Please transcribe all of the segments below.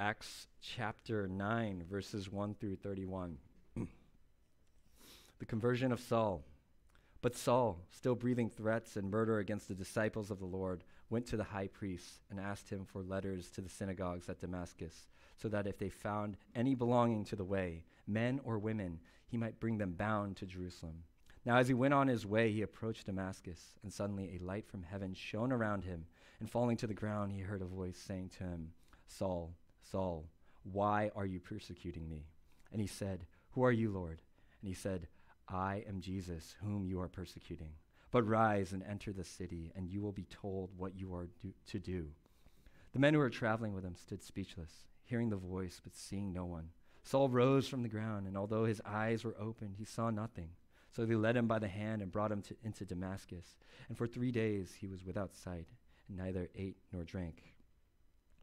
Acts chapter 9, verses 1 through 31. the conversion of Saul. But Saul, still breathing threats and murder against the disciples of the Lord, went to the high priest and asked him for letters to the synagogues at Damascus, so that if they found any belonging to the way, men or women, he might bring them bound to Jerusalem. Now, as he went on his way, he approached Damascus, and suddenly a light from heaven shone around him. And falling to the ground, he heard a voice saying to him, Saul, Saul, why are you persecuting me? And he said, Who are you, Lord? And he said, I am Jesus, whom you are persecuting. But rise and enter the city, and you will be told what you are do- to do. The men who were traveling with him stood speechless, hearing the voice, but seeing no one. Saul rose from the ground, and although his eyes were opened, he saw nothing. So they led him by the hand and brought him to, into Damascus. And for three days he was without sight, and neither ate nor drank.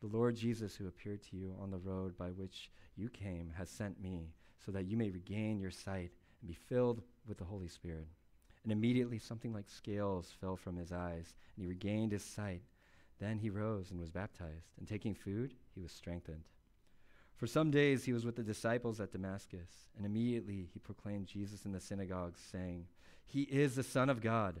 the Lord Jesus, who appeared to you on the road by which you came, has sent me, so that you may regain your sight and be filled with the Holy Spirit. And immediately something like scales fell from his eyes, and he regained his sight. Then he rose and was baptized, and taking food, he was strengthened. For some days he was with the disciples at Damascus, and immediately he proclaimed Jesus in the synagogues, saying, He is the Son of God.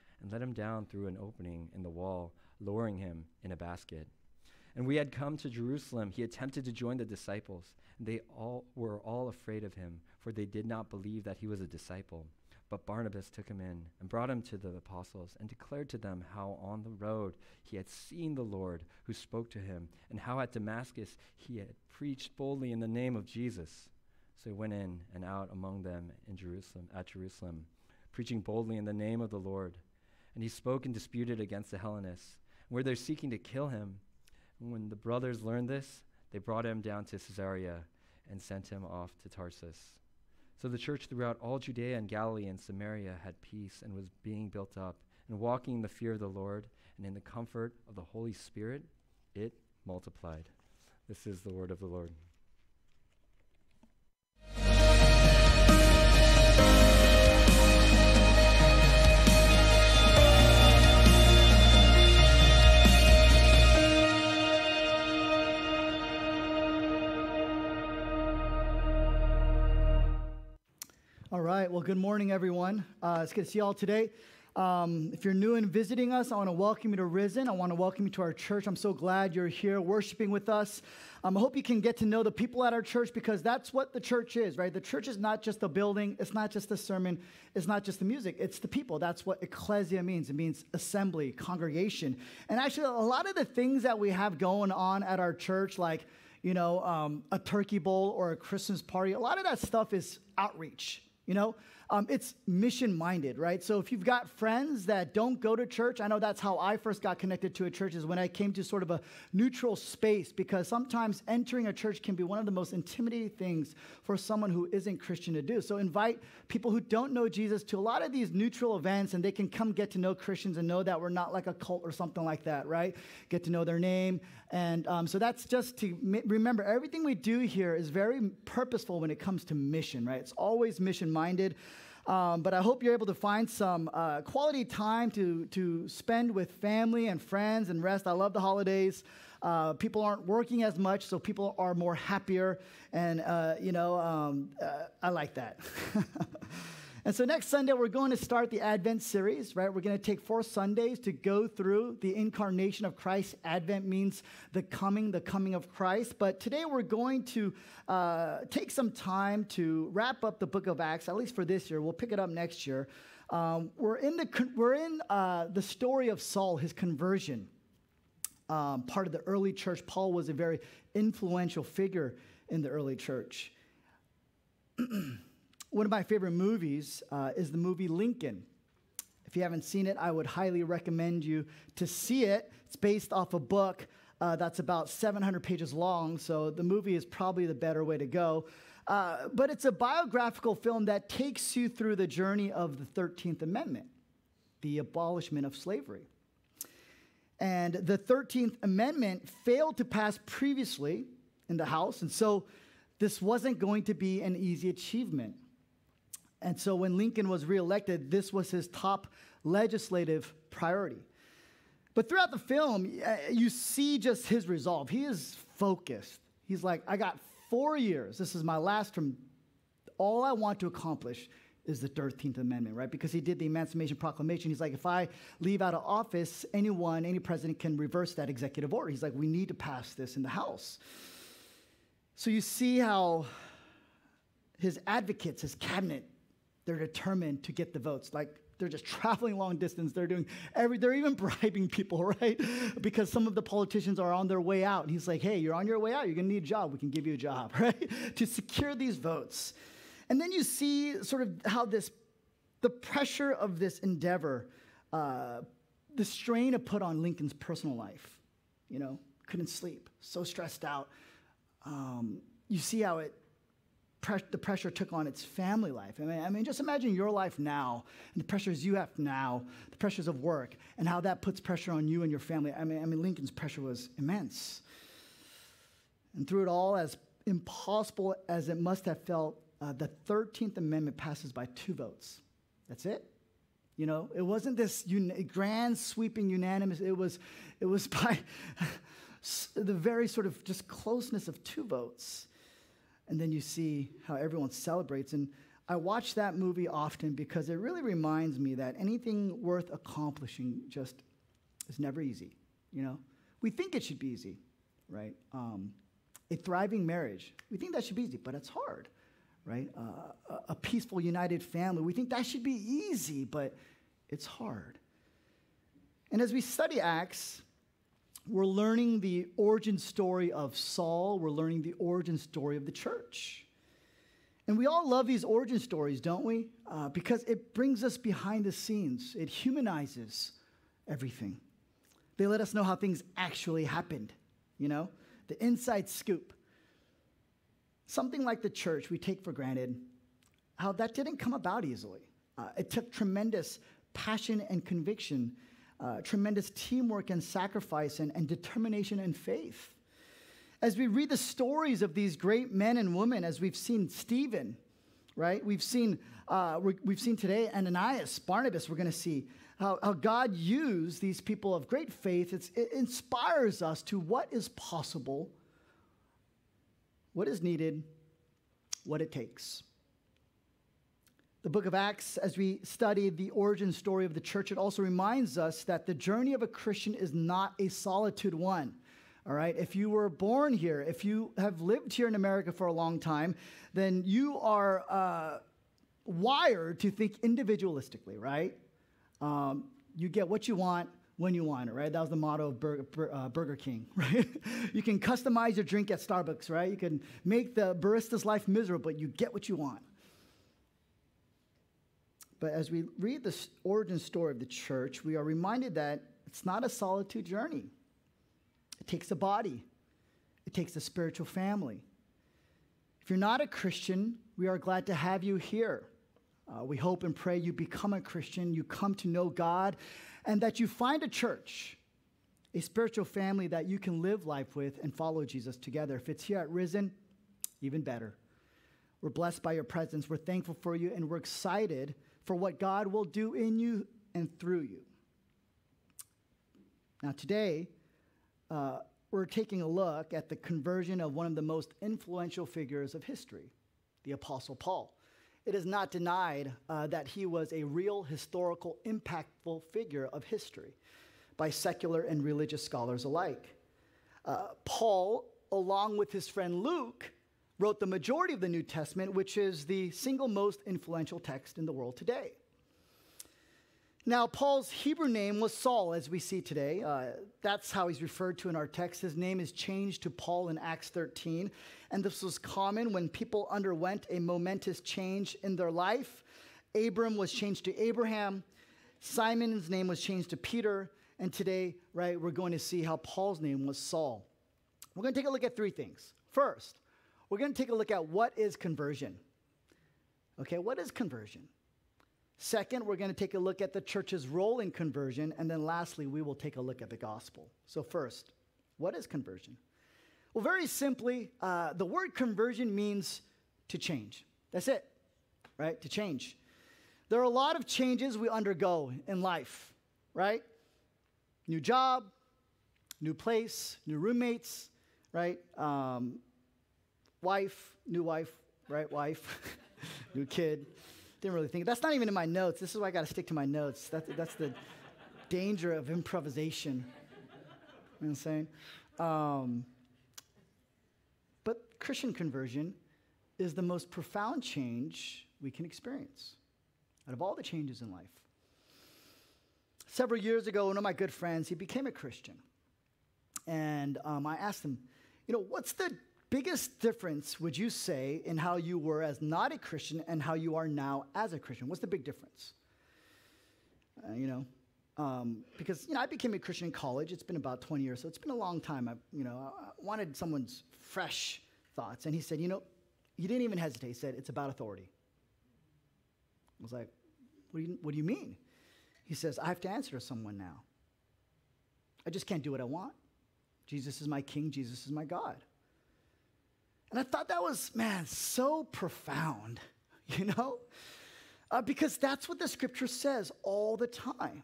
and let him down through an opening in the wall, lowering him in a basket. And we had come to Jerusalem. He attempted to join the disciples, and they all were all afraid of him, for they did not believe that he was a disciple. But Barnabas took him in and brought him to the apostles and declared to them how on the road he had seen the Lord who spoke to him, and how at Damascus he had preached boldly in the name of Jesus. So he went in and out among them in Jerusalem at Jerusalem, preaching boldly in the name of the Lord. And he spoke and disputed against the Hellenists, where they're seeking to kill him. And when the brothers learned this, they brought him down to Caesarea and sent him off to Tarsus. So the church throughout all Judea and Galilee and Samaria had peace and was being built up, and walking in the fear of the Lord and in the comfort of the Holy Spirit, it multiplied. This is the word of the Lord. All right. Well, good morning, everyone. Uh, it's good to see you all today. Um, if you're new and visiting us, I want to welcome you to Risen. I want to welcome you to our church. I'm so glad you're here worshiping with us. Um, I hope you can get to know the people at our church because that's what the church is, right? The church is not just a building, it's not just a sermon, it's not just the music, it's the people. That's what ecclesia means. It means assembly, congregation. And actually, a lot of the things that we have going on at our church, like you know, um, a turkey bowl or a Christmas party, a lot of that stuff is outreach you know, um, it's mission minded, right? So if you've got friends that don't go to church, I know that's how I first got connected to a church is when I came to sort of a neutral space because sometimes entering a church can be one of the most intimidating things for someone who isn't Christian to do. So invite people who don't know Jesus to a lot of these neutral events and they can come get to know Christians and know that we're not like a cult or something like that, right? Get to know their name And um, so that's just to remember everything we do here is very purposeful when it comes to mission, right? It's always mission minded. Um, but I hope you're able to find some uh, quality time to, to spend with family and friends and rest. I love the holidays. Uh, people aren't working as much, so people are more happier. And, uh, you know, um, uh, I like that. And so next Sunday, we're going to start the Advent series, right? We're going to take four Sundays to go through the incarnation of Christ. Advent means the coming, the coming of Christ. But today, we're going to uh, take some time to wrap up the book of Acts, at least for this year. We'll pick it up next year. Um, we're in, the, we're in uh, the story of Saul, his conversion. Um, part of the early church, Paul was a very influential figure in the early church. One of my favorite movies uh, is the movie Lincoln. If you haven't seen it, I would highly recommend you to see it. It's based off a book uh, that's about 700 pages long, so the movie is probably the better way to go. Uh, but it's a biographical film that takes you through the journey of the 13th Amendment, the abolishment of slavery. And the 13th Amendment failed to pass previously in the House, and so this wasn't going to be an easy achievement. And so when Lincoln was reelected, this was his top legislative priority. But throughout the film, uh, you see just his resolve. He is focused. He's like, I got four years. This is my last term. All I want to accomplish is the 13th Amendment, right? Because he did the Emancipation Proclamation. He's like, if I leave out of office, anyone, any president can reverse that executive order. He's like, we need to pass this in the House. So you see how his advocates, his cabinet, they're determined to get the votes. Like they're just traveling long distance. They're doing every, they're even bribing people, right? Because some of the politicians are on their way out. And he's like, hey, you're on your way out. You're going to need a job. We can give you a job, right? to secure these votes. And then you see sort of how this, the pressure of this endeavor, uh, the strain it put on Lincoln's personal life. You know, couldn't sleep, so stressed out. Um, you see how it the pressure took on its family life. I mean, I mean, just imagine your life now and the pressures you have now, the pressures of work, and how that puts pressure on you and your family. I mean, I mean Lincoln's pressure was immense. And through it all, as impossible as it must have felt, uh, the 13th Amendment passes by two votes. That's it. You know, it wasn't this un- grand, sweeping, unanimous, it was, it was by the very sort of just closeness of two votes and then you see how everyone celebrates. And I watch that movie often because it really reminds me that anything worth accomplishing just is never easy. You know, we think it should be easy, right? Um, a thriving marriage, we think that should be easy, but it's hard, right? Uh, a, a peaceful, united family, we think that should be easy, but it's hard. And as we study Acts, we're learning the origin story of Saul, we're learning the origin story of the church. And we all love these origin stories, don't we? Uh, because it brings us behind the scenes, it humanizes everything. They let us know how things actually happened, you know, the inside scoop. Something like the church we take for granted, how that didn't come about easily. Uh, it took tremendous passion and conviction uh, tremendous teamwork and sacrifice and, and determination and faith. As we read the stories of these great men and women, as we've seen Stephen, right? We've seen, uh, we've seen today Ananias, Barnabas, we're going to see how, how God used these people of great faith. It's, it inspires us to what is possible, what is needed, what it takes. The book of Acts, as we study the origin story of the church, it also reminds us that the journey of a Christian is not a solitude one. All right, if you were born here, if you have lived here in America for a long time, then you are uh, wired to think individualistically, right? Um, you get what you want when you want it, right? That was the motto of uh, Burger King, right? you can customize your drink at Starbucks, right? You can make the barista's life miserable, but you get what you want. But as we read the origin story of the church, we are reminded that it's not a solitude journey. It takes a body, it takes a spiritual family. If you're not a Christian, we are glad to have you here. Uh, we hope and pray you become a Christian, you come to know God, and that you find a church a spiritual family that you can live life with and follow Jesus together. If it's here at Risen, even better. We're blessed by your presence. We're thankful for you, and we're excited for what God will do in you and through you. Now, today, uh, we're taking a look at the conversion of one of the most influential figures of history, the Apostle Paul. It is not denied uh, that he was a real historical, impactful figure of history by secular and religious scholars alike. Uh, Paul, along with his friend Luke, wrote the majority of the New Testament, which is the single most influential text in the world today. Now, Paul's Hebrew name was Saul, as we see today. Uh, that's how he's referred to in our text. His name is changed to Paul in Acts 13. And this was common when people underwent a momentous change in their life. Abram was changed to Abraham, Simon's name was changed to Peter. And today, right, we're going to see how Paul's name was Saul. We're going to take a look at three things. First, we're going to take a look at what is conversion. Okay, what is conversion? Second, we're going to take a look at the church's role in conversion. And then lastly, we will take a look at the gospel. So, first, what is conversion? Well, very simply, uh, the word conversion means to change. That's it, right? To change. There are a lot of changes we undergo in life, right? New job, new place, new roommates, right? Um, wife, new wife, right? Wife, new kid didn't really think. That's not even in my notes. This is why I got to stick to my notes. That's, that's the danger of improvisation. You know what I'm saying? Um, but Christian conversion is the most profound change we can experience out of all the changes in life. Several years ago, one of my good friends, he became a Christian. And um, I asked him, you know, what's the biggest difference would you say in how you were as not a Christian and how you are now as a Christian? What's the big difference? Uh, you know, um, because you know I became a Christian in college. It's been about 20 years, so it's been a long time. I, you know, I wanted someone's fresh thoughts, and he said, you know, he didn't even hesitate. He said, it's about authority. I was like, what do you, what do you mean? He says, I have to answer to someone now. I just can't do what I want. Jesus is my king. Jesus is my God. And I thought that was, man, so profound, you know? Uh, because that's what the scripture says all the time.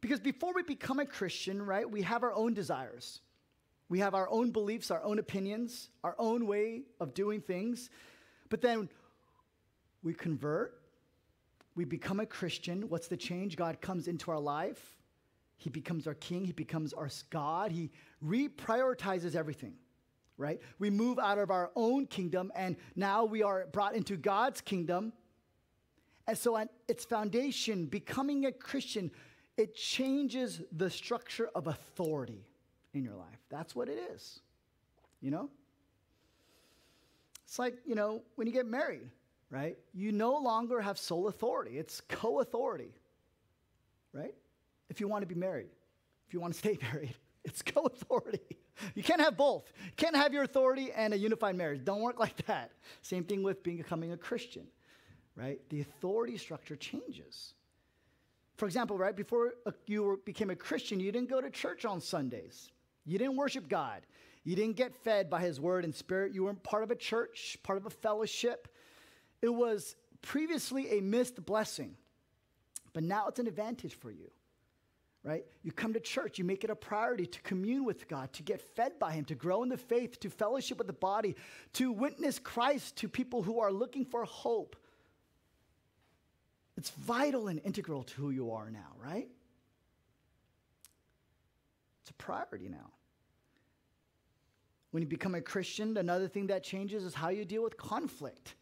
Because before we become a Christian, right, we have our own desires. We have our own beliefs, our own opinions, our own way of doing things. But then we convert, we become a Christian. What's the change? God comes into our life. He becomes our king, He becomes our God. He reprioritizes everything right? We move out of our own kingdom and now we are brought into God's kingdom. And so, at its foundation, becoming a Christian, it changes the structure of authority in your life. That's what it is, you know? It's like, you know, when you get married, right? You no longer have sole authority, it's co authority, right? If you want to be married, if you want to stay married, it's co authority. You can't have both. You can't have your authority and a unified marriage. Don't work like that. Same thing with being, becoming a Christian, right? The authority structure changes. For example, right before you became a Christian, you didn't go to church on Sundays. You didn't worship God. You didn't get fed by His Word and Spirit. You weren't part of a church, part of a fellowship. It was previously a missed blessing, but now it's an advantage for you right? You come to church, you make it a priority to commune with God, to get fed by Him, to grow in the faith, to fellowship with the body, to witness Christ to people who are looking for hope. It's vital and integral to who you are now, right? It's a priority now. When you become a Christian, another thing that changes is how you deal with conflict.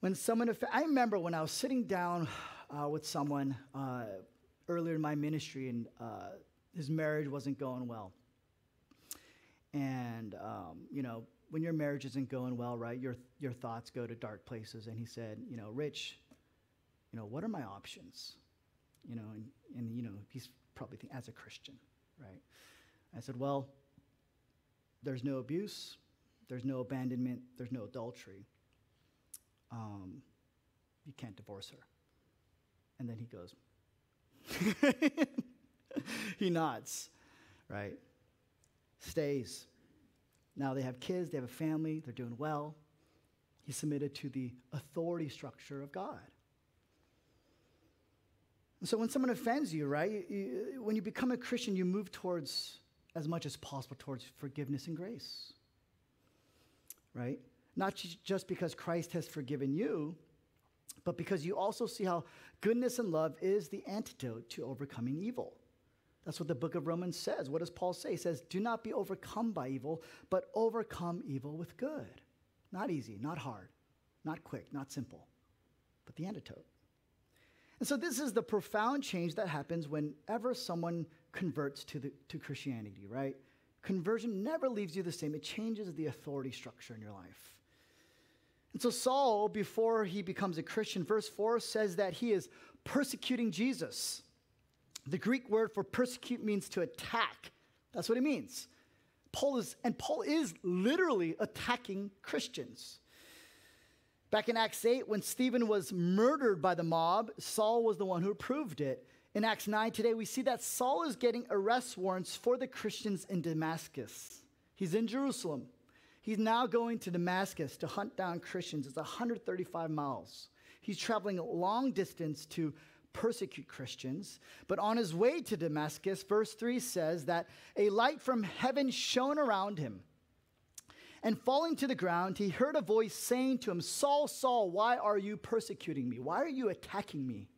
When someone, I remember when I was sitting down uh, with someone, uh, earlier in my ministry, and uh, his marriage wasn't going well. And, um, you know, when your marriage isn't going well, right, your, your thoughts go to dark places. And he said, you know, Rich, you know, what are my options? You know, and, and you know, he's probably thinking, as a Christian, right? I said, well, there's no abuse, there's no abandonment, there's no adultery. Um, you can't divorce her. And then he goes, he nods, right? Stays. Now they have kids, they have a family, they're doing well. He submitted to the authority structure of God. And so when someone offends you, right, you, when you become a Christian, you move towards, as much as possible, towards forgiveness and grace, right? Not just because Christ has forgiven you, but because you also see how goodness and love is the antidote to overcoming evil. That's what the book of Romans says. What does Paul say? He says, Do not be overcome by evil, but overcome evil with good. Not easy, not hard, not quick, not simple, but the antidote. And so this is the profound change that happens whenever someone converts to, the, to Christianity, right? Conversion never leaves you the same. It changes the authority structure in your life. And so Saul, before he becomes a Christian, verse 4 says that he is persecuting Jesus. The Greek word for persecute means to attack. That's what it means. Paul is, and Paul is literally attacking Christians. Back in Acts 8, when Stephen was murdered by the mob, Saul was the one who approved it. In Acts 9 today, we see that Saul is getting arrest warrants for the Christians in Damascus. He's in Jerusalem. He's now going to Damascus to hunt down Christians. It's 135 miles. He's traveling a long distance to persecute Christians. But on his way to Damascus, verse 3 says that a light from heaven shone around him. And falling to the ground, he heard a voice saying to him, Saul, Saul, why are you persecuting me? Why are you attacking me?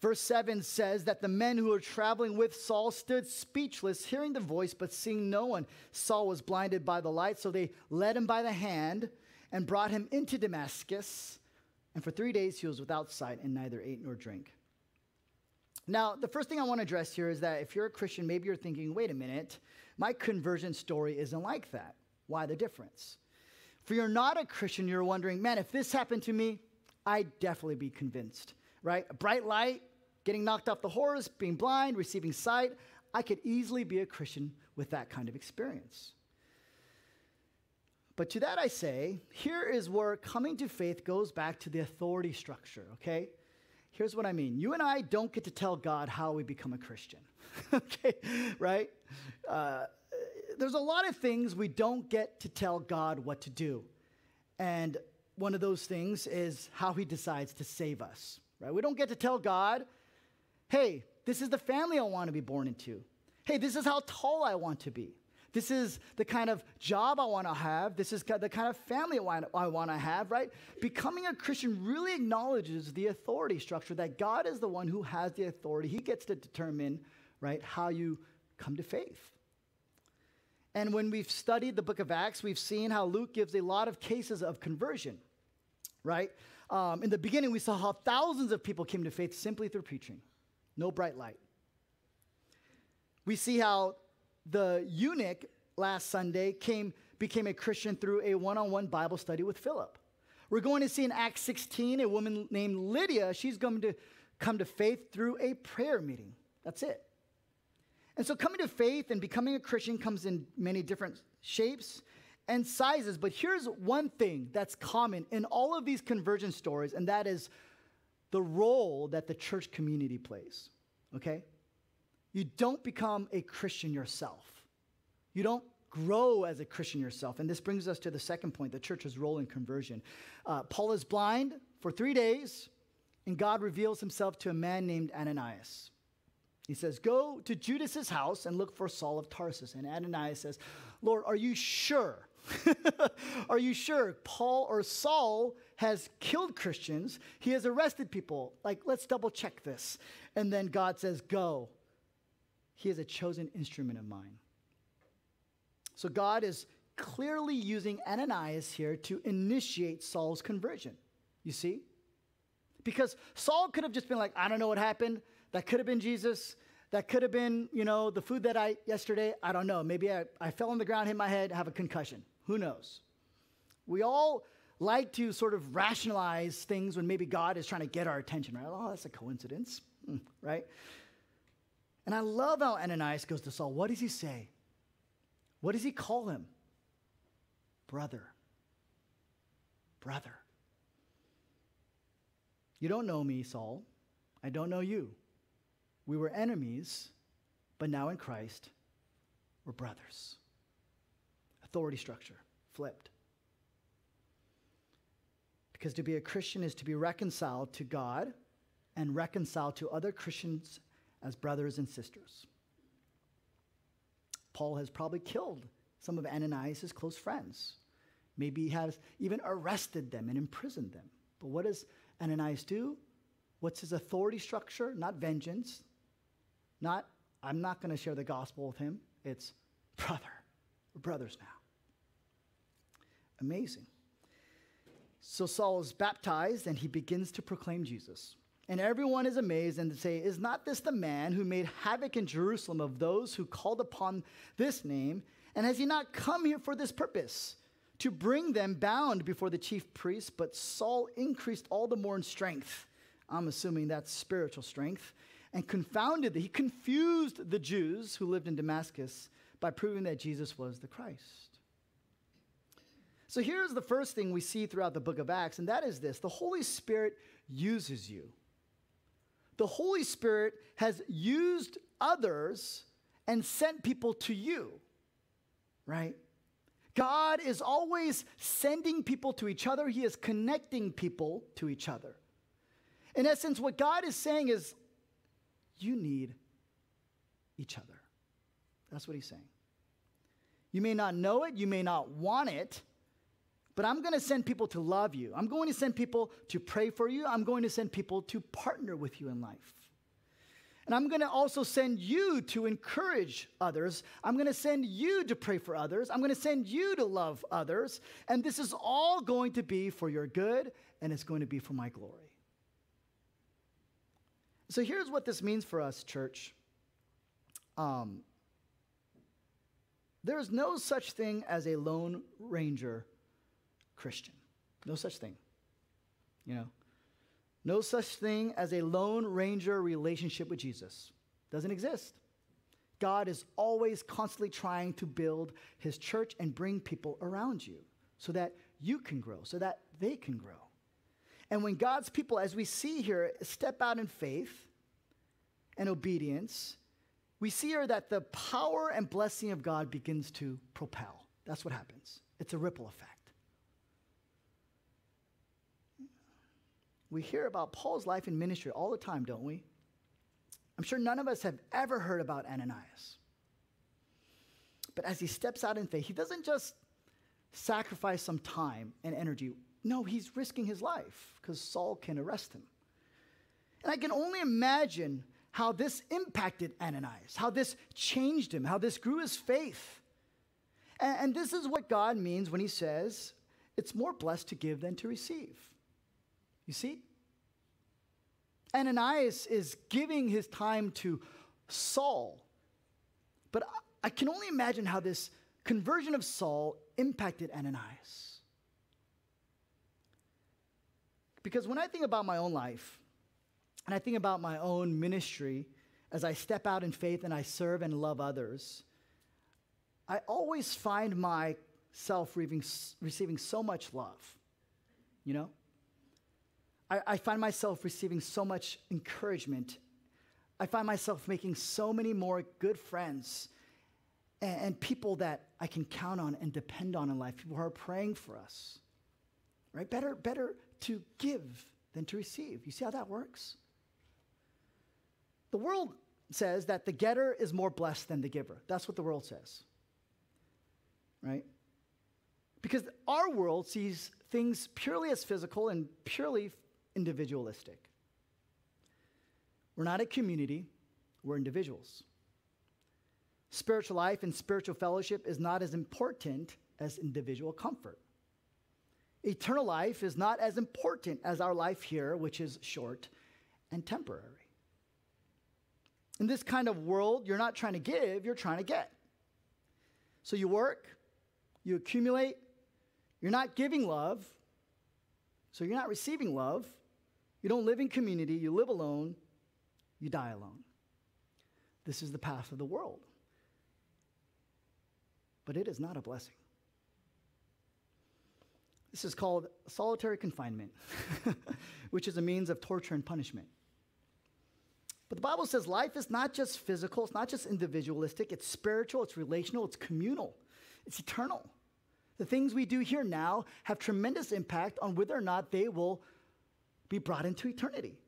Verse 7 says that the men who were traveling with Saul stood speechless, hearing the voice, but seeing no one. Saul was blinded by the light, so they led him by the hand and brought him into Damascus. And for three days he was without sight and neither ate nor drank. Now, the first thing I want to address here is that if you're a Christian, maybe you're thinking, wait a minute, my conversion story isn't like that. Why the difference? If you're not a Christian, you're wondering, man, if this happened to me, I'd definitely be convinced, right? A bright light, getting knocked off the horse, being blind, receiving sight. I could easily be a Christian with that kind of experience. But to that I say, here is where coming to faith goes back to the authority structure, okay? Here's what I mean. You and I don't get to tell God how we become a Christian, okay? Right? Uh, there's a lot of things we don't get to tell God what to do. And one of those things is how he decides to save us, right? We don't get to tell God, hey, this is the family I want to be born into. Hey, this is how tall I want to be. This is the kind of job I want to have. This is the kind of family I want to have, right? Becoming a Christian really acknowledges the authority structure that God is the one who has the authority. He gets to determine, right, how you come to faith. And when we've studied the book of Acts, we've seen how Luke gives a lot of cases of conversion, right? Um, in the beginning, we saw how thousands of people came to faith simply through preaching, no bright light. We see how the eunuch last Sunday came, became a Christian through a one on one Bible study with Philip. We're going to see in Acts 16 a woman named Lydia. She's going to come to faith through a prayer meeting. That's it. And so coming to faith and becoming a Christian comes in many different shapes and sizes. But here's one thing that's common in all of these conversion stories, and that is the role that the church community plays. Okay? You don't become a Christian yourself. You don't grow as a Christian yourself. And this brings us to the second point the church's role in conversion. Uh, Paul is blind for three days, and God reveals himself to a man named Ananias. He says, Go to Judas's house and look for Saul of Tarsus. And Ananias says, Lord, are you sure? are you sure Paul or Saul has killed Christians? He has arrested people. Like, let's double check this. And then God says, Go. He is a chosen instrument of mine. So God is clearly using Ananias here to initiate Saul's conversion. You see? Because Saul could have just been like, I don't know what happened. That could have been Jesus. That could have been, you know, the food that I yesterday. I don't know. Maybe I, I fell on the ground, hit my head, have a concussion. Who knows? We all like to sort of rationalize things when maybe God is trying to get our attention, right? Oh, that's a coincidence, mm, right? And I love how Ananias goes to Saul. What does he say? What does he call him? Brother. Brother. You don't know me, Saul. I don't know you. We were enemies, but now in Christ, we're brothers. Authority structure flipped. Because to be a Christian is to be reconciled to God and reconciled to other Christians as brothers and sisters. Paul has probably killed some of Ananias' close friends. Maybe he has even arrested them and imprisoned them. But what does Ananias do? What's his authority structure? Not vengeance. Not, I'm not going to share the gospel with him. It's brother. We're brothers now. Amazing. So Saul is baptized and he begins to proclaim Jesus. And everyone is amazed and say, Is not this the man who made havoc in Jerusalem of those who called upon this name? And has he not come here for this purpose? To bring them bound before the chief priests, but Saul increased all the more in strength. I'm assuming that's spiritual strength. And confounded, he confused the Jews who lived in Damascus by proving that Jesus was the Christ. So here's the first thing we see throughout the book of Acts, and that is this the Holy Spirit uses you the Holy Spirit has used others and sent people to you, right? God is always sending people to each other, He is connecting people to each other. In essence, what God is saying is, you need each other. That's what He's saying. You may not know it, you may not want it, but I'm going to send people to love you. I'm going to send people to pray for you. I'm going to send people to partner with you in life. And I'm going to also send you to encourage others. I'm going to send you to pray for others. I'm going to send you to love others. And this is all going to be for your good and it's going to be for my glory. So here's what this means for us, church. Um, there is no such thing as a lone ranger Christian. No such thing. You know, no such thing as a lone ranger relationship with Jesus. Doesn't exist. God is always constantly trying to build his church and bring people around you so that you can grow, so that they can grow. And when God's people, as we see here, step out in faith and obedience, we see here that the power and blessing of God begins to propel. That's what happens. It's a ripple effect. We hear about Paul's life and ministry all the time, don't we? I'm sure none of us have ever heard about Ananias. But as he steps out in faith, he doesn't just sacrifice some time and energy. No, he's risking his life because Saul can arrest him. And I can only imagine how this impacted Ananias, how this changed him, how this grew his faith. And, and this is what God means when he says, it's more blessed to give than to receive. You see? Ananias is giving his time to Saul. But I can only imagine how this conversion of Saul impacted Ananias. Because when I think about my own life, and I think about my own ministry as I step out in faith and I serve and love others, I always find myself receiving so much love. You know? I, I find myself receiving so much encouragement. I find myself making so many more good friends and, and people that I can count on and depend on in life, people who are praying for us. Right? Better, better to give than to receive. You see how that works? The world says that the getter is more blessed than the giver. That's what the world says. Right? Because our world sees things purely as physical and purely individualistic. We're not a community, we're individuals. Spiritual life and spiritual fellowship is not as important as individual comfort. Eternal life is not as important as our life here, which is short and temporary. In this kind of world, you're not trying to give, you're trying to get. So you work, you accumulate, you're not giving love, so you're not receiving love. You don't live in community, you live alone, you die alone. This is the path of the world. But it is not a blessing. This is called solitary confinement, which is a means of torture and punishment. But the Bible says life is not just physical, it's not just individualistic, it's spiritual, it's relational, it's communal, it's eternal. The things we do here now have tremendous impact on whether or not they will be brought into eternity.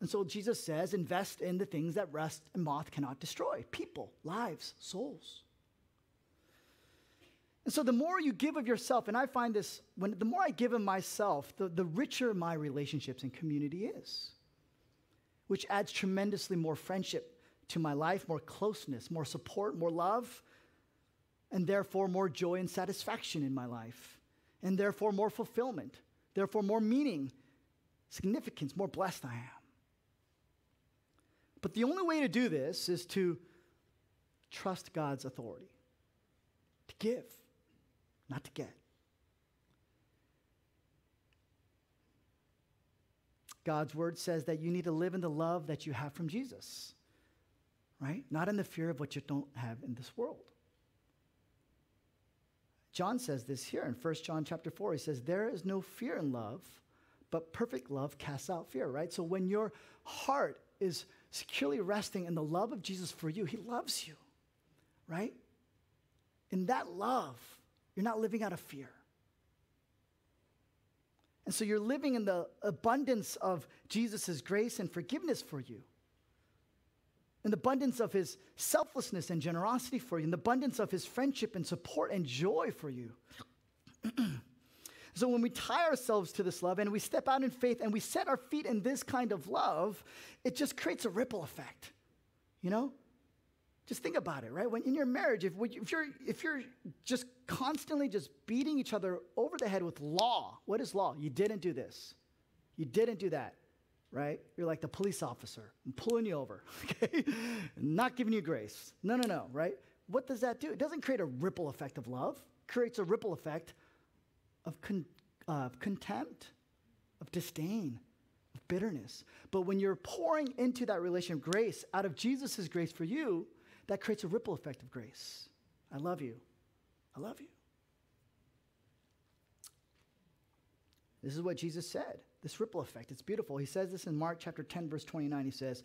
And so Jesus says, invest in the things that rust and moth cannot destroy people, lives, souls. And so the more you give of yourself, and I find this, when the more I give of myself, the, the richer my relationships and community is, which adds tremendously more friendship to my life, more closeness, more support, more love, and therefore more joy and satisfaction in my life, and therefore more fulfillment, therefore more meaning, significance, more blessed I am. But the only way to do this is to trust God's authority, to give not to get. God's word says that you need to live in the love that you have from Jesus, right? Not in the fear of what you don't have in this world. John says this here in 1 John chapter 4. He says, There is no fear in love, but perfect love casts out fear, right? So when your heart is securely resting in the love of Jesus for you, he loves you, right? In that love, you're not living out of fear. And so you're living in the abundance of Jesus' grace and forgiveness for you. In the abundance of his selflessness and generosity for you, in the abundance of his friendship and support and joy for you. so when we tie ourselves to this love and we step out in faith and we set our feet in this kind of love, it just creates a ripple effect. You know? Just think about it, right? When in your marriage, if, if, you're, if you're just constantly just beating each other over the head with law, what is law? You didn't do this. You didn't do that, right? You're like the police officer. I'm pulling you over, okay? Not giving you grace. No, no, no, right? What does that do? It doesn't create a ripple effect of love. It creates a ripple effect of con- uh, contempt, of disdain, of bitterness. But when you're pouring into that relation of grace out of Jesus' grace for you, that creates a ripple effect of grace. I love you. I love you. This is what Jesus said. This ripple effect. It's beautiful. He says this in Mark chapter 10, verse 29. He says,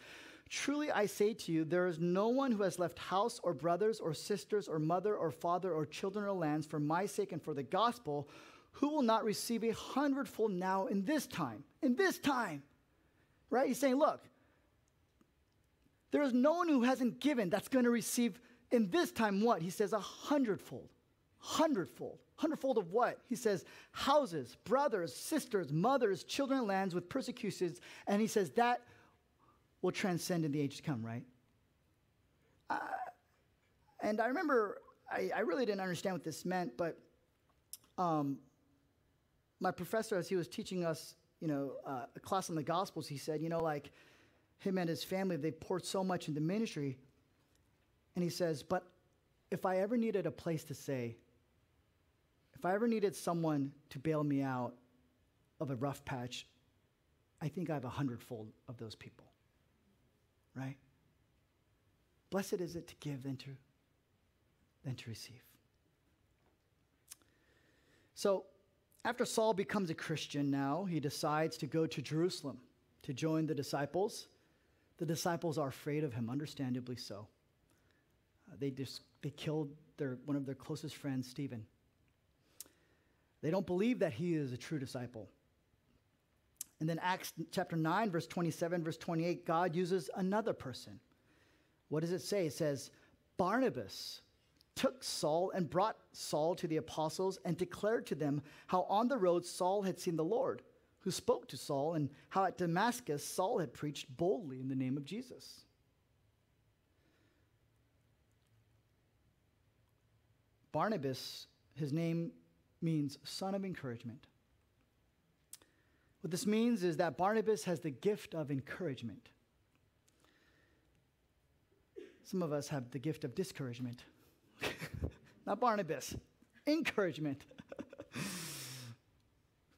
Truly I say to you, there is no one who has left house or brothers or sisters or mother or father or children or lands for my sake and for the gospel who will not receive a hundredfold now in this time. In this time. Right? He's saying, look, there is no one who hasn't given that's going to receive in this time what? He says a hundredfold. Hundredfold. Hundredfold of what? He says houses, brothers, sisters, mothers, children, lands with persecutions. And he says that will transcend in the age to come, right? Uh, and I remember, I, I, really didn't understand what this meant, but um, my professor, as he was teaching us, you know, uh, a class on the Gospels, he said, you know, like, him and his family, they poured so much into ministry. And he says, But if I ever needed a place to stay, if I ever needed someone to bail me out of a rough patch, I think I have a hundredfold of those people. Right? Blessed is it to give than to, than to receive. So, after Saul becomes a Christian now, he decides to go to Jerusalem to join the disciples. The disciples are afraid of him, understandably so. Uh, they, just, they killed their, one of their closest friends, Stephen. They don't believe that he is a true disciple. And then Acts chapter 9, verse 27, verse 28, God uses another person. What does it say? It says, Barnabas took Saul and brought Saul to the apostles and declared to them how on the road Saul had seen the Lord who spoke to Saul, and how at Damascus Saul had preached boldly in the name of Jesus. Barnabas, his name means son of encouragement. What this means is that Barnabas has the gift of encouragement. Some of us have the gift of discouragement. Not Barnabas, encouragement.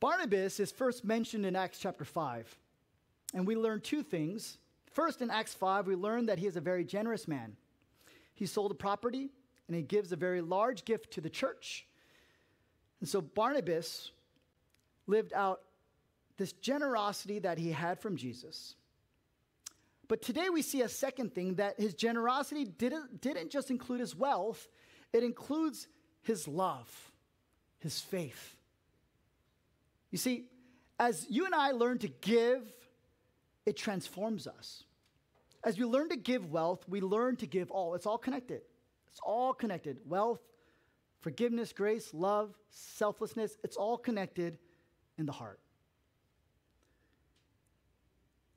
Barnabas is first mentioned in Acts chapter 5. And we learn two things. First, in Acts 5, we learn that he is a very generous man. He sold a property and he gives a very large gift to the church. And so Barnabas lived out this generosity that he had from Jesus. But today we see a second thing that his generosity didn't, didn't just include his wealth, it includes his love, his faith. You see, as you and I learn to give, it transforms us. As we learn to give wealth, we learn to give all. It's all connected. It's all connected. Wealth, forgiveness, grace, love, selflessness, it's all connected in the heart.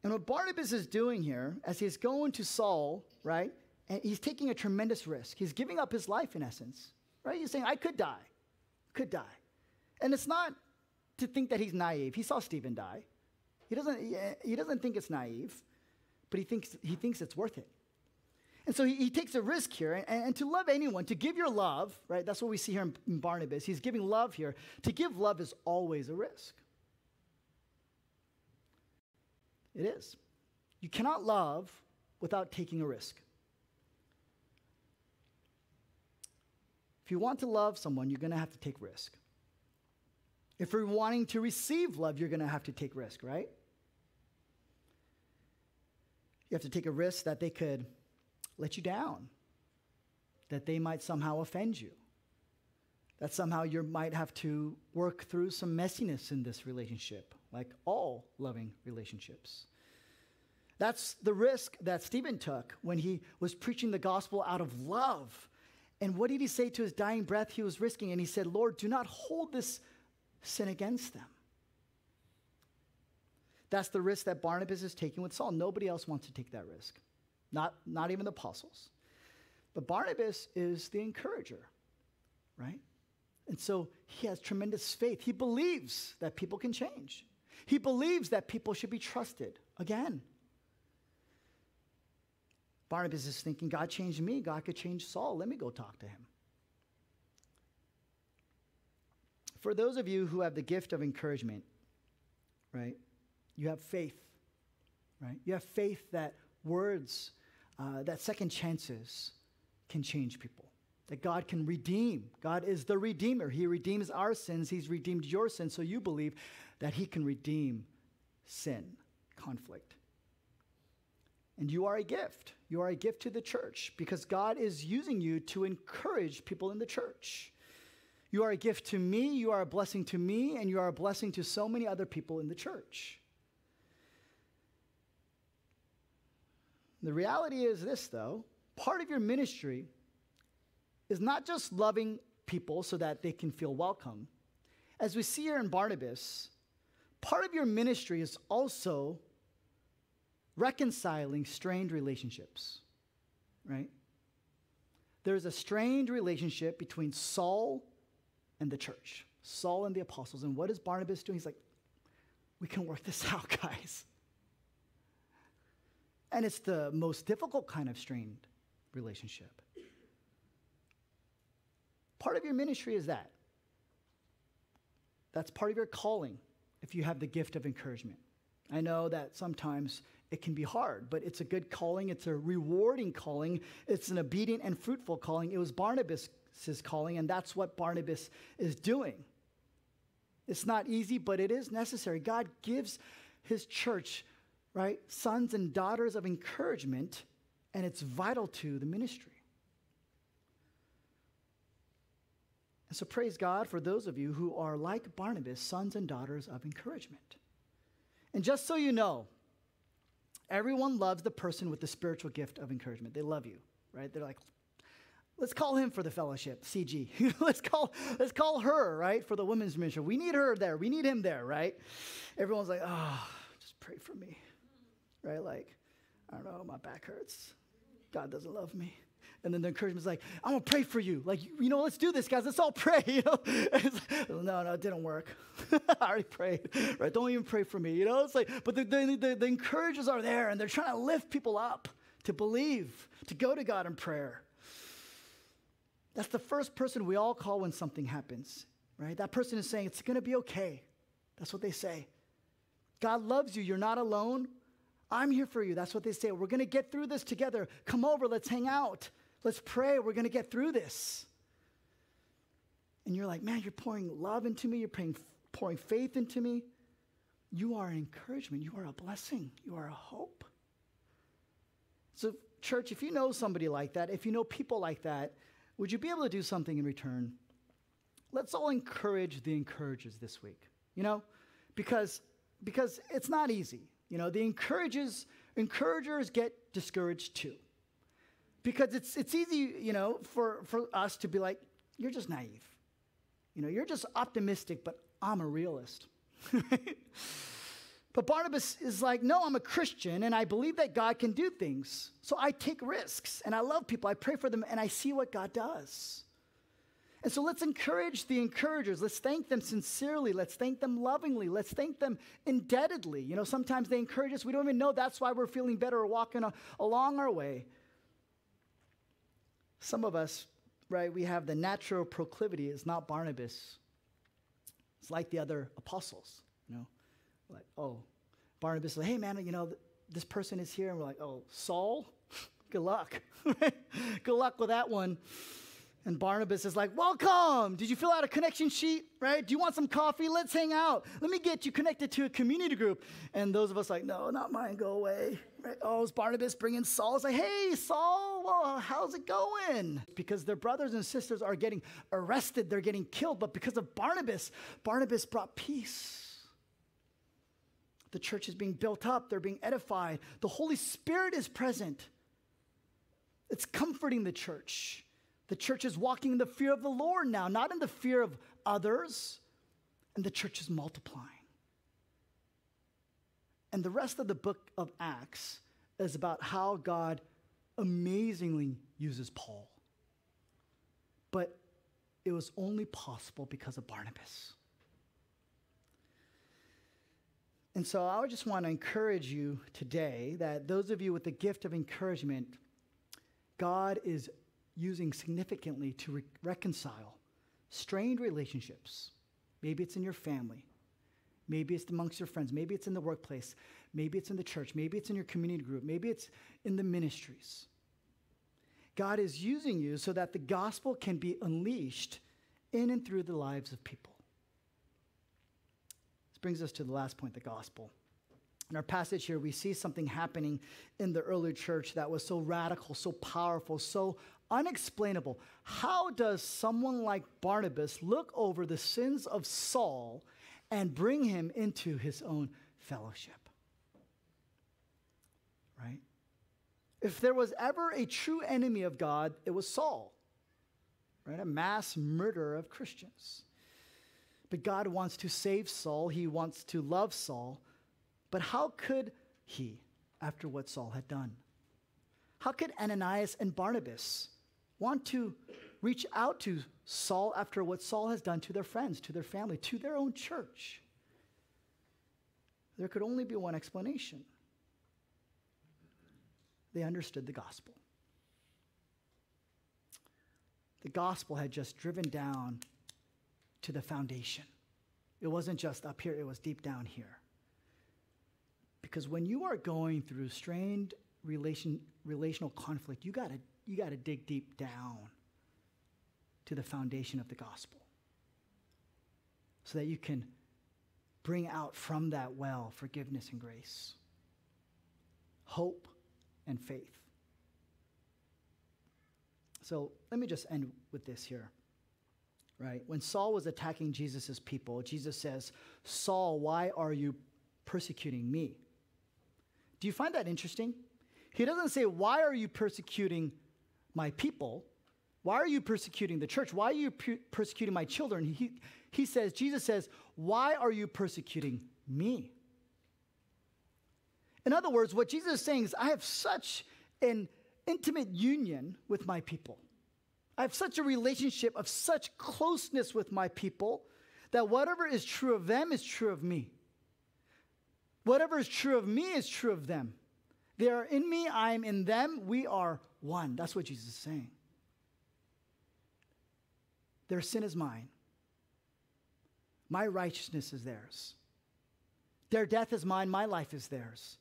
And what Barnabas is doing here, as he's going to Saul, right, and he's taking a tremendous risk. He's giving up his life in essence, right? He's saying, I could die, could die. And it's not to think that he's naive. He saw Stephen die. He doesn't, eh, he doesn't think it's naive, but he thinks, he thinks it's worth it. And so he, he takes a risk here. And, and, to love anyone, to give your love, right? That's what we see here in, in Barnabas. He's giving love here. To give love is always a risk. It is. You cannot love without taking a risk. If you want to love someone, you're going to have to take risk. If you're wanting to receive love, you're going to have to take risk, right? You have to take a risk that they could let you down, that they might somehow offend you, that somehow you might have to work through some messiness in this relationship, like all loving relationships. That's the risk that Stephen took when he was preaching the gospel out of love. And what did he say to his dying breath he was risking? And he said, Lord, do not hold this sin against them. That's the risk that Barnabas is taking with Saul. Nobody else wants to take that risk, not, not even the apostles. But Barnabas is the encourager, right? And so he has tremendous faith. He believes that people can change, he believes that people should be trusted again. Barnabas is thinking, God changed me, God could change Saul. Let me go talk to him. For those of you who have the gift of encouragement, right, you have faith, right? You have faith that words, uh, that second chances can change people, that God can redeem. God is the Redeemer. He redeems our sins, He's redeemed your sins, so you believe that He can redeem sin, conflict. And you are a gift. You are a gift to the church because God is using you to encourage people in the church. You are a gift to me, you are a blessing to me, and you are a blessing to so many other people in the church. The reality is this, though part of your ministry is not just loving people so that they can feel welcome. As we see here in Barnabas, part of your ministry is also reconciling strained relationships, right? There's a strained relationship between Saul and the church, Saul and the apostles. And what is Barnabas doing? He's like, we can work this out, guys. And it's the most difficult kind of strained relationship. Part of your ministry is that. That's part of your calling if you have the gift of encouragement. I know that sometimes it can be hard, but it's a good calling. It's a rewarding calling. It's an obedient and fruitful calling. It was Barnabas' calling, and that's what Barnabas is doing. It's not easy, but it is necessary. God gives his church, right, sons and daughters of encouragement, and it's vital to the ministry. And so praise God for those of you who are like Barnabas, sons and daughters of encouragement. And just so you know, everyone loves the person with the spiritual gift of encouragement. They love you, right? They're like, Let's call him for the fellowship, CG. let's call let's call her, right, for the women's ministry. We need her there. We need him there, right? Everyone's like, oh, just pray for me. Right? Like, I don't know, my back hurts. God doesn't love me. And then the encouragement is like, I'm gonna pray for you. Like, you know, let's do this, guys. Let's all pray. You know, like, no, no, it didn't work. I already prayed. Right? Don't even pray for me. You know, it's like, but the, the, the, the encouragers are there, and they're trying to lift people up to believe, to go to God in prayer. That's the first person we all call when something happens, right? That person is saying, It's going to be okay. That's what they say. God loves you. You're not alone. I'm here for you. That's what they say. We're going to get through this together. Come over. Let's hang out. Let's pray. We're going to get through this. And you're like, man, you're pouring love into me. You're pouring, pouring faith into me. You are an encouragement. You are a blessing. You are a hope. So, church, if you know somebody like that, if you know people like that, would you be able to do something in return? Let's all encourage the encouragers this week, you know, because, because it's not easy. You know, the encourages, encouragers get discouraged too. Because it's, it's easy, you know, for, for us to be like, you're just naive. You know, you're just optimistic, but I'm a realist. but Barnabas is like, no, I'm a Christian and I believe that God can do things. So I take risks and I love people. I pray for them and I see what God does. And so let's encourage the encouragers. Let's thank them sincerely. Let's thank them lovingly. Let's thank them indebtedly. You know, sometimes they encourage us. We don't even know that's why we're feeling better or walking along our way. Some of us, right, we have the natural proclivity. It's not Barnabas. It's like the other apostles, you know, like, oh, Barnabas like, hey, man, you know, th- this person is here. And we're like, oh, Saul? Good luck. Good luck with that one. And Barnabas is like, Welcome. Did you fill out a connection sheet? Right? Do you want some coffee? Let's hang out. Let me get you connected to a community group. And those of us like, No, not mine. Go away. Right? Oh, it's Barnabas bringing Saul. It's like, Hey, Saul, well, how's it going? Because their brothers and sisters are getting arrested, they're getting killed. But because of Barnabas, Barnabas brought peace. The church is being built up, they're being edified. The Holy Spirit is present. It's comforting the church. The church is walking in the fear of the Lord now, not in the fear of others, and the church is multiplying. And the rest of the book of Acts is about how God amazingly uses Paul. But it was only possible because of Barnabas. And so I just want to encourage you today that those of you with the gift of encouragement, God is using significantly to re- reconcile strained relationships. Maybe it's in your family. Maybe it's amongst your friends. Maybe it's in the workplace. Maybe it's in the church. Maybe it's in your community group. Maybe it's in the ministries. God is using you so that the gospel can be unleashed in and through the lives of people. Brings us to the last point the gospel. In our passage here, we see something happening in the early church that was so radical, so powerful, so unexplainable. How does someone like Barnabas look over the sins of Saul and bring him into his own fellowship? Right? If there was ever a true enemy of God, it was Saul, right? A mass murderer of Christians. But God wants to save Saul, he wants to love Saul. But how could he after what Saul had done? How could Ananias and Barnabas want to reach out to Saul after what Saul has done to their friends, to their family, to their own church. There could only be one explanation. They understood the gospel. The gospel had just driven down to the foundation. It wasn't just up here, it was deep down here. Because when you are going through strained relation, relational conflict, you got to you got to dig deep down to the foundation of the gospel so that you can bring out from that well forgiveness and grace, hope and faith. So let me just end with this here. Right? When Saul was attacking Jesus' people, Jesus says, Saul, why are you persecuting me? Do you find that interesting? He doesn't say, Why are you persecuting my people. Why are you persecuting the church? Why are you per- persecuting my children? He, he says, Jesus says, Why are you persecuting me? In other words, what Jesus is saying is, I have such an intimate union with my people. I have such a relationship of such closeness with my people that whatever is true of them is true of me. Whatever is true of me is true of them. They are in me, I am in them, we are one. That's what Jesus is saying. Their sin is mine, my righteousness is theirs. Their death is mine, my life is theirs.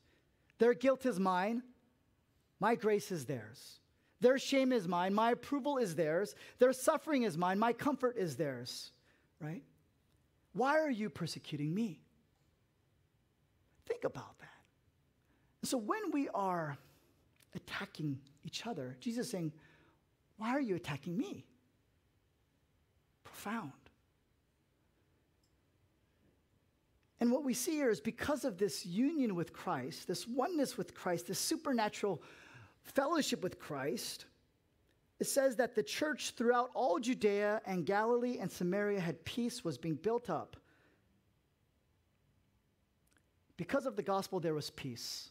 Their guilt is mine, my grace is theirs. Their shame is mine, my approval is theirs. Their suffering is mine, my comfort is theirs. Right? Why are you persecuting me? Think about that. So when we are attacking each other. Jesus is saying, Why are you attacking me? Profound. And what we see here is because of this union with Christ, this oneness with Christ, this supernatural fellowship with Christ, it says that the church throughout all Judea and Galilee and Samaria had peace, was being built up. Because of the gospel, there was peace.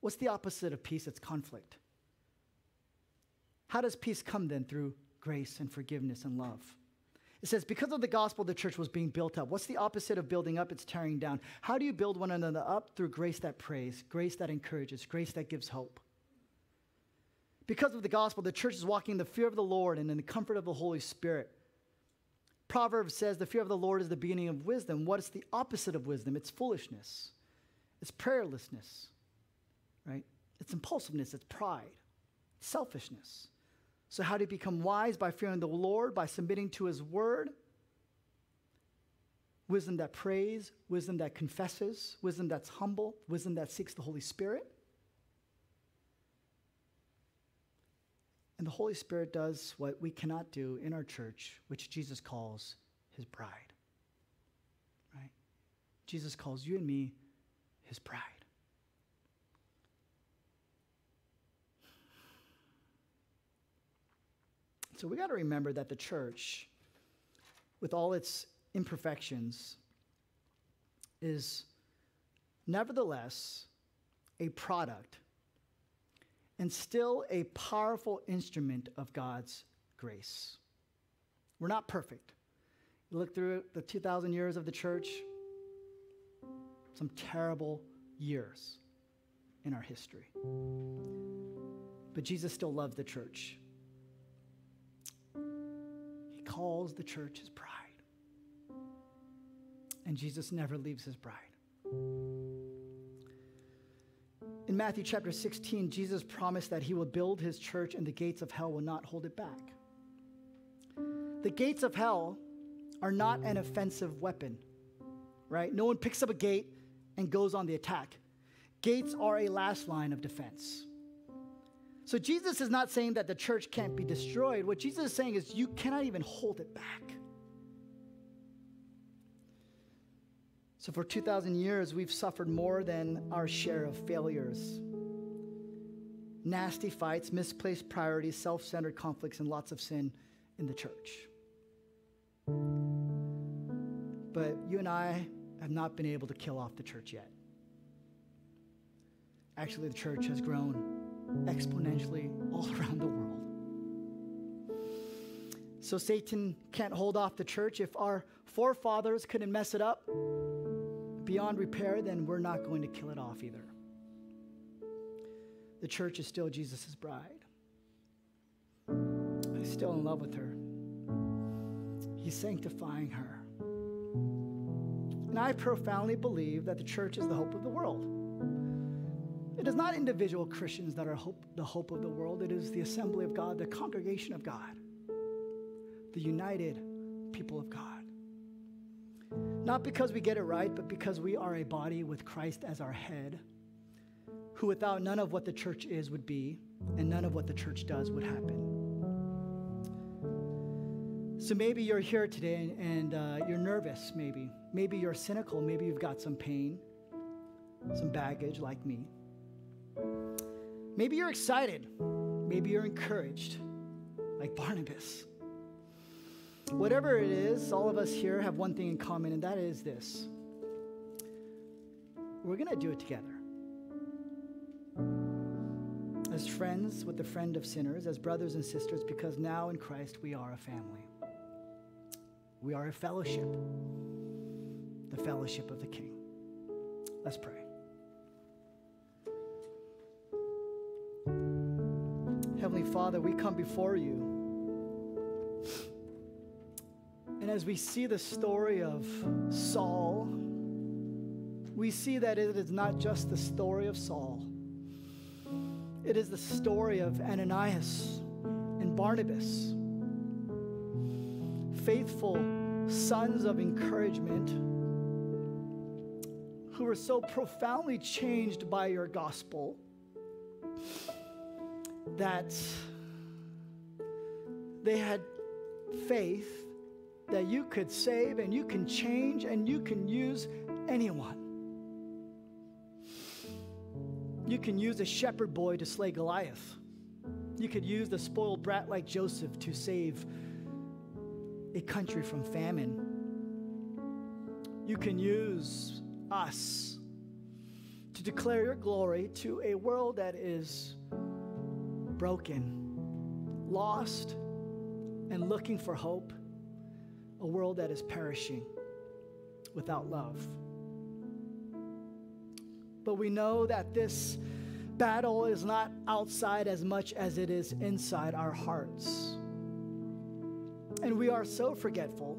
What's the opposite of peace? It's conflict. How does peace come then? Through grace and forgiveness and love. It says, because of the gospel, the church was being built up. What's the opposite of building up? It's tearing down. How do you build one another up? Through grace that prays, grace that encourages, grace that gives hope. Because of the gospel, the church is walking in the fear of the Lord and in the comfort of the Holy Spirit. Proverbs says the fear of the Lord is the beginning of wisdom. What is the opposite of wisdom? It's foolishness, it's prayerlessness, right? It's impulsiveness, it's pride, selfishness. So, how do you become wise? By fearing the Lord, by submitting to his word. Wisdom that prays, wisdom that confesses, wisdom that's humble, wisdom that seeks the Holy Spirit. And the Holy Spirit does what we cannot do in our church, which Jesus calls his bride. Right? Jesus calls you and me his bride. So we got to remember that the church, with all its imperfections, is nevertheless a product and still a powerful instrument of God's grace. We're not perfect. You look through the 2,000 years of the church, some terrible years in our history. But Jesus still loved the church calls the church his bride. And Jesus never leaves his bride. In Matthew chapter 16, Jesus promised that he will build his church and the gates of hell will not hold it back. The gates of hell are not an offensive weapon, right? No one picks up a gate and goes on the attack. Gates are a last line of defense. So Jesus is not saying that the church can't be destroyed. What Jesus is saying is you cannot even hold it back. So for 2,000 years, we've suffered more than our share of failures. Nasty fights, misplaced priorities, self centered conflicts, and lots of sin in the church. But you and I have not been able to kill off the church yet. Actually, the church has grown exponentially all around the world. So Satan can't hold off the church. If our forefathers couldn't mess it up beyond repair, then we're not going to kill it off either. The church is still Jesus' bride. He's still in love with her. He's sanctifying her. And I profoundly believe that the church is the hope of the world. It is not individual Christians that are hope, the hope of the world, it is the assembly of God, the congregation of God, the united people of God. Not because we get it right, but because we are a body with Christ as our head, who without none of what the church is would be, and none of what the church does would happen. So maybe you're here today and, and uh, you're nervous, maybe. Maybe you're cynical. Maybe you've got some pain, some baggage like me. Maybe you're excited. Maybe you're encouraged, like Barnabas. Whatever it is, all of us here have one thing in common, and that is this we're going to do it together. As friends with the friend of sinners, as brothers and sisters, because now in Christ we are a family. We are a fellowship, the fellowship of the King. Let's pray. Father, we come before you. And as we see the story of Saul, we see that it is not just the story of Saul, it is the story of Ananias and Barnabas, faithful sons of encouragement who were so profoundly changed by your gospel that they had faith that you could save and you can change and you can use anyone. You can use a shepherd boy to slay Goliath. You could use the spoiled brat like Joseph to save a country from famine. You can use us to declare your glory to a world that is broken, lost, and looking for hope, a world that is perishing without love. But we know that this battle is not outside as much as it is inside our hearts. And we are so forgetful.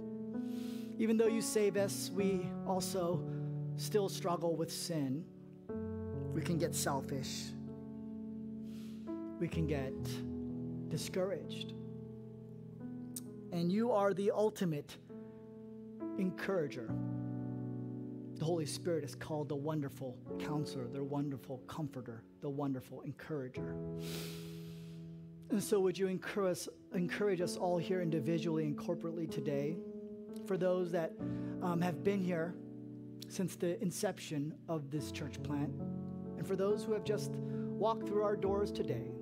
Even though you save us, we also still struggle with sin. We can get selfish. We can get discouraged. And you are the ultimate encourager. The Holy Spirit is called the wonderful counselor, the wonderful comforter, the wonderful encourager. And so, would you encourage, encourage us all here individually and corporately today? For those that um, have been here since the inception of this church plant, and for those who have just walked through our doors today,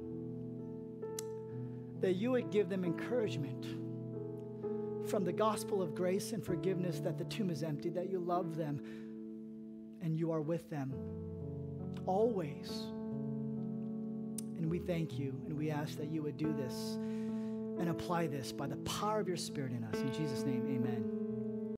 that you would give them encouragement from the gospel of grace and forgiveness that the tomb is empty, that you love them and you are with them always. And we thank you and we ask that you would do this and apply this by the power of your Spirit in us. In Jesus' name, amen.